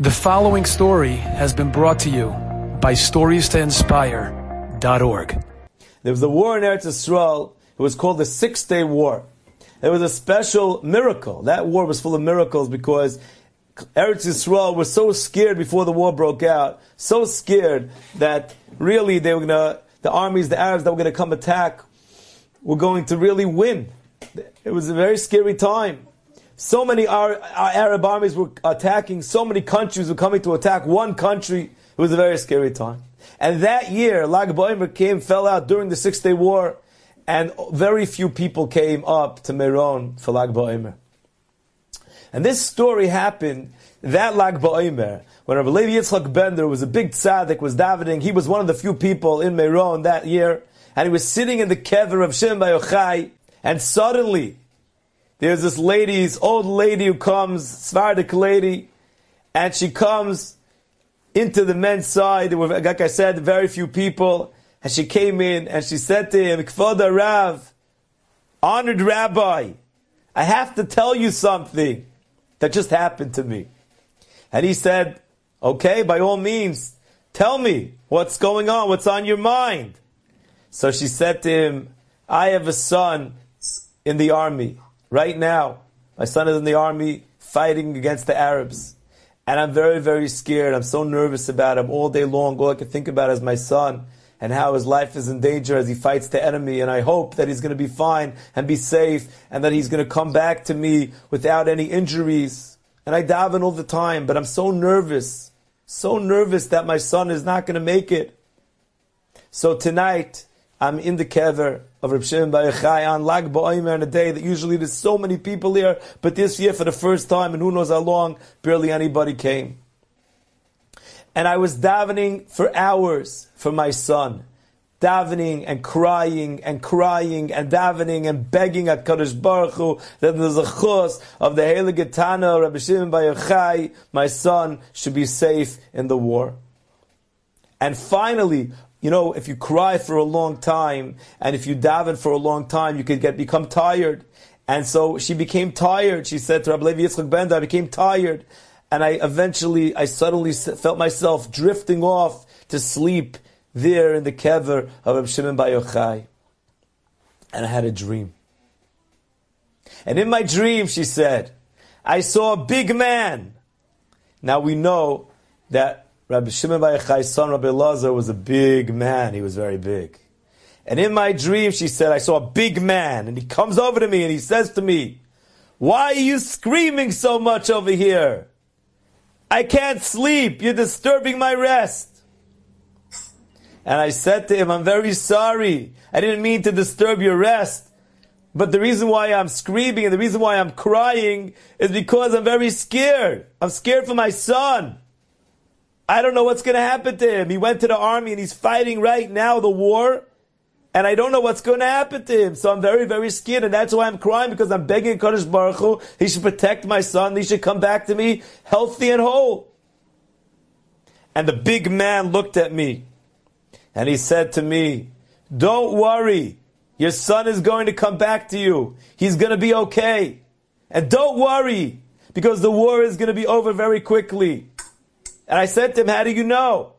The following story has been brought to you by StoriesToInspire.org. There was a war in Eretz Yisrael. It was called the Six Day War. It was a special miracle. That war was full of miracles because Eretz Yisrael was so scared before the war broke out, so scared that really they were gonna, the armies, the Arabs that were going to come attack, were going to really win. It was a very scary time. So many Arab armies were attacking, so many countries were coming to attack one country. It was a very scary time. And that year, Lag BaOmer came, fell out during the Six Day War, and very few people came up to Meron for Lag BaOmer. And this story happened that Lag BaOmer, when Rabbi Levi Yitzchak Bender was a big tzaddik, was davening, he was one of the few people in Meron that year, and he was sitting in the kever of Shem Yochai, and suddenly there's this lady, this old lady who comes, Sephardic lady, and she comes into the men's side. There were, like I said, very few people. And she came in and she said to him, Kvoda Rav, honored rabbi, I have to tell you something that just happened to me. And he said, okay, by all means, tell me what's going on, what's on your mind. So she said to him, I have a son in the army right now. My son is in the army fighting against the Arabs. And I'm very, very scared. I'm so nervous about him all day long. All I can think about is my son and how his life is in danger as he fights the enemy. And I hope that he's going to be fine and be safe and that he's going to come back to me without any injuries. And I daven all the time, but I'm so nervous, so nervous that my son is not going to make it. So tonight, I'm in the kever of Reb Shimon Bar Yochai on Lag BaOmer on a day that usually there's so many people here, but this year for the first time, and who knows how long, barely anybody came. And I was davening for hours for my son. Davening and crying and crying and davening and begging at Kadosh Baruch Hu that there's a chus of the Heilige Tana, Rabbi Shimon Bar Yochai, my son should be safe in the war. And finally, you know, if you cry for a long time and if you daven for a long time, you could get become tired. And so she became tired. She said to Rabbi Levi Yitzchak Bender, I became tired. And I eventually, I suddenly felt myself drifting off to sleep there in the kever of Rabbi Shimon Bar Yochai. And I had a dream. And in my dream, she said, I saw a big man. Now we know that Rabbi Shimon Bar Yochai's son, Rabbi Lazar, was a big man. He was very big. And in my dream, she said, I saw a big man, and he comes over to me and he says to me, Why are you screaming so much over here? I can't sleep. You're disturbing my rest. And I said to him, I'm very sorry. I didn't mean to disturb your rest. But the reason why I'm screaming and the reason why I'm crying is because I'm very scared. I'm scared for my son. I don't know what's going to happen to him. He went to the army and he's fighting right now the war. And I don't know what's going to happen to him. So I'm very, very scared. And that's why I'm crying because I'm begging Kadosh Baruch Hu, he should protect my son. He should come back to me healthy and whole. And the big man looked at me and he said to me, don't worry. Your son is going to come back to you. He's going to be okay. And don't worry because the war is going to be over very quickly. And I said to him, How do you know?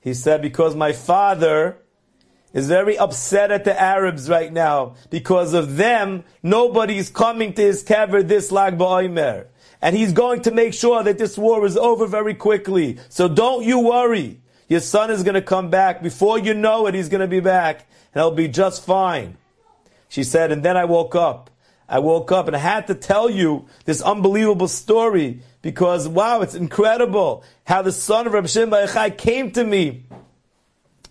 He said, Because my father is very upset at the Arabs right now. Because of them, nobody's coming to his kever this Lag BaOmer. And he's going to make sure that this war is over very quickly. So don't you worry. Your son is going to come back. Before you know it, he's going to be back. And he'll be just fine. She said, and then I woke up. I woke up and I had to tell you this unbelievable story because wow, it's incredible how the son of Rabbi Shimon Bar came to me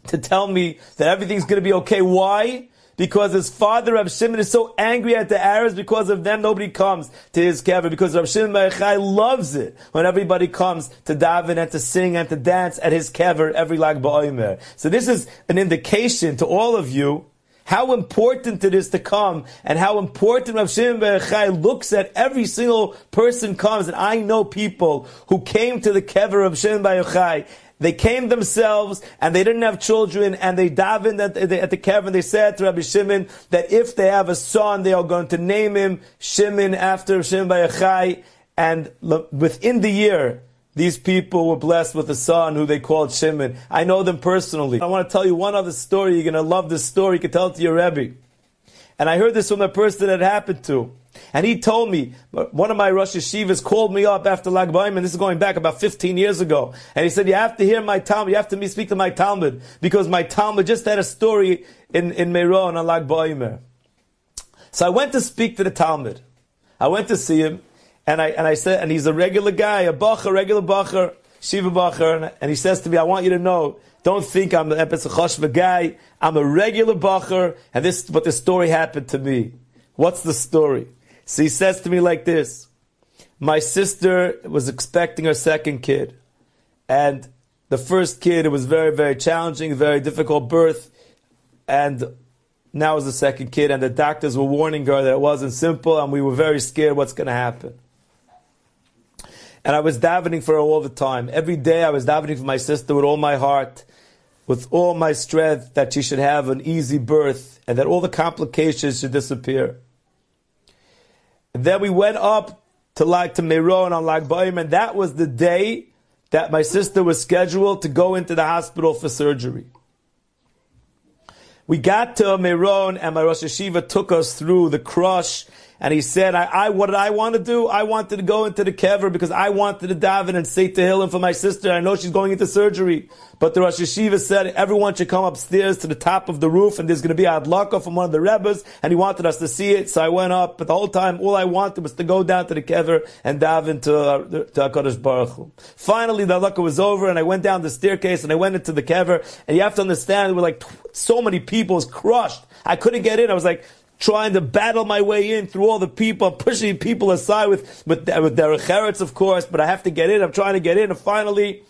to tell me that everything's going to be okay. Why? Because his father Rabbi Shimon is so angry at the Arabs because of them nobody comes to his kever because Rabbi Shimon Bar loves it when everybody comes to daven and to sing and to dance at his kever every Lag BaOmer. So this is an indication to all of you how important it is to come and how important Rav Shimon Bar looks at every single person comes. And I know people who came to the kever of Shimon Bar they came themselves and they didn't have children and they davened at the, at the kever and they said to Rabbi Shimon that if they have a son, they are going to name him Shimon after Shimon Bar And within the year, these people were blessed with a son who they called Shimon. I know them personally. I want to tell you one other story. You're going to love this story. You can tell it to your Rebbe. And I heard this from the person that happened to. And he told me, one of my Rosh Yeshivas called me up after Lag BaOmer, and this is going back about 15 years ago. And he said, you have to hear my talmid, you have to speak to my talmid, because my talmid just had a story in, in Meron on Lag BaOmer. So I went to speak to the talmid. I went to see him, and I, and I said, and he's a regular guy, a bacher, regular bacher, Shiva bacher, and, he says to me, I want you to know, don't think I'm an Epes guy. I'm a regular bacher, and this, but the story happened to me. What's the story? So he says to me like this. My sister was expecting her second kid. And the first kid, it was very, very challenging, very difficult birth. And now is the second kid. And the doctors were warning her that it wasn't simple. And we were very scared what's going to happen. And I was davening for her all the time. Every day I was davening for my sister with all my heart, with all my strength, that she should have an easy birth and that all the complications should disappear. And then we went up to like to Meron on Lag BaOmer, and that was the day that my sister was scheduled to go into the hospital for surgery. We got to Meron, and my Rosh Yeshiva took us through the crush and he said, I, I, what did I want to do? I wanted to go into the kever because I wanted to daven and say Tehillim for my sister. I know she's going into surgery. But the Rosh Yeshiva said everyone should come upstairs to the top of the roof and there's going to be a hadlaka from one of the Rebbes and he wanted us to see it. So I went up, but the whole time all I wanted was to go down to the kever and daven to, uh, to HaKadosh Baruch Hu. Finally the hadlaka was over and I went down the staircase and I went into the kever and you have to understand there were like so many people, was crushed. I couldn't get in. I was like, trying to battle my way in through all the people, pushing people aside with, with, with their Eretz, of course, but I have to get in. I'm trying to get in. And finally,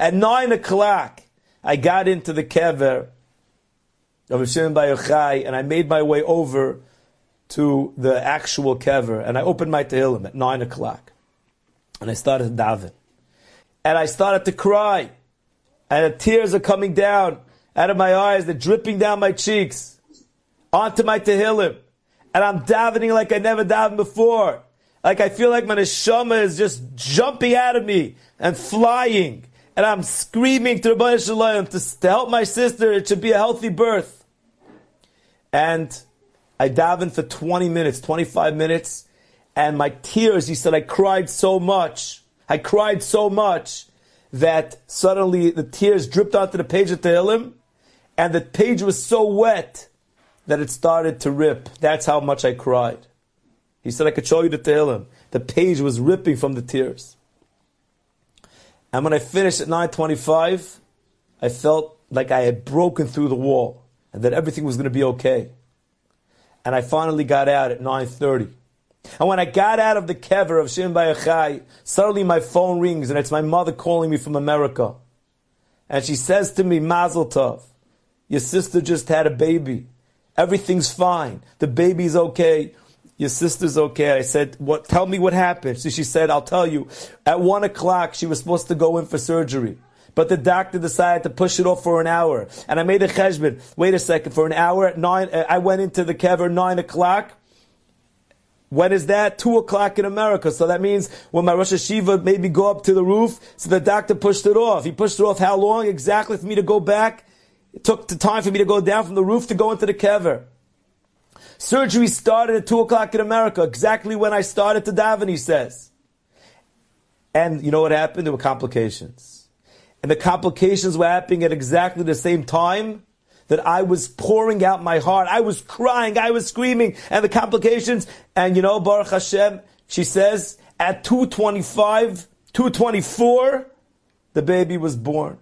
at nine o'clock, I got into the kever of Shimon Bar Yochai, and I made my way over to the actual kever, and I opened my Tehillim at nine o'clock. And I started to daven. And I started to cry. And the tears are coming down out of my eyes, they're dripping down my cheeks onto my Tehillim. And I'm davening like I never davened before. Like I feel like my neshama is just jumping out of me and flying. And I'm screaming to Rabbi Shalom to, to help my sister. It should be a healthy birth. And I davened for 20 minutes, 25 minutes. And my tears, he said, I cried so much. I cried so much that suddenly the tears dripped onto the page of Tehillim. And the page was so wet that it started to rip. That's how much I cried. He said, I could show you the Tehillim. The page was ripping from the tears. And when I finished at 9.25, I felt like I had broken through the wall and that everything was going to be okay. And I finally got out at 9.30. And when I got out of the kever of Shimon Bar Yochai, suddenly my phone rings and it's my mother calling me from America. And she says to me, Mazel Tov, your sister just had a baby. Everything's fine. The baby's okay. Your sister's okay. I said, what, tell me what happened. So she said, I'll tell you. At one o'clock, she was supposed to go in for surgery. But the doctor decided to push it off for an hour. And I made a cheshbon. Wait a second. For an hour at nine, uh, I went into the kever nine o'clock. When is that? Two o'clock in America. So that means when my Rosh Yeshiva made me go up to the roof, so the doctor pushed it off. He pushed it off how long exactly for me to go back? It took the time for me to go down from the roof to go into the kever. Surgery started at 2 o'clock in America, exactly when I started to daven, he says. And you know what happened? There were complications. And the complications were happening at exactly the same time that I was pouring out my heart. I was crying, I was screaming, and the complications, and you know, Baruch Hashem, she says, at 225, 224, the baby was born.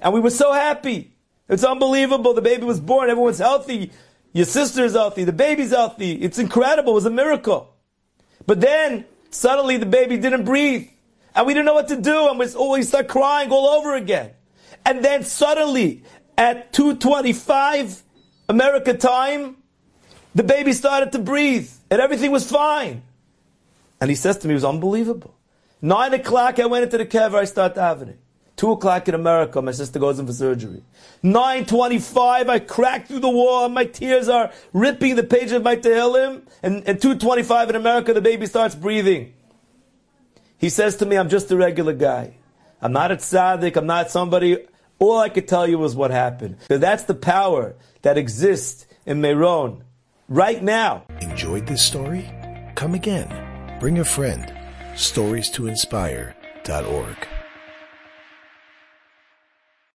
And we were so happy. It's unbelievable. The baby was born. Everyone's healthy. Your sister's healthy. The baby's healthy. It's incredible. It was a miracle. But then, suddenly the baby didn't breathe. And we didn't know what to do. And we always start crying all over again. And then suddenly, at 2.25 America time, the baby started to breathe. And everything was fine. And he says to me, it was unbelievable. Nine o'clock, I went into the kever, I start davening. Two o'clock in America, my sister goes in for surgery. 9.25, I crack through the wall and my tears are ripping the page of my Tehillim. And, and 2.25 in America, the baby starts breathing. He says to me, I'm just a regular guy. I'm not a tzaddik, I'm not somebody. All I could tell you was what happened. So that's the power that exists in Meron right now. Enjoyed this story? Come again. Bring a friend. Stories to inspire.org.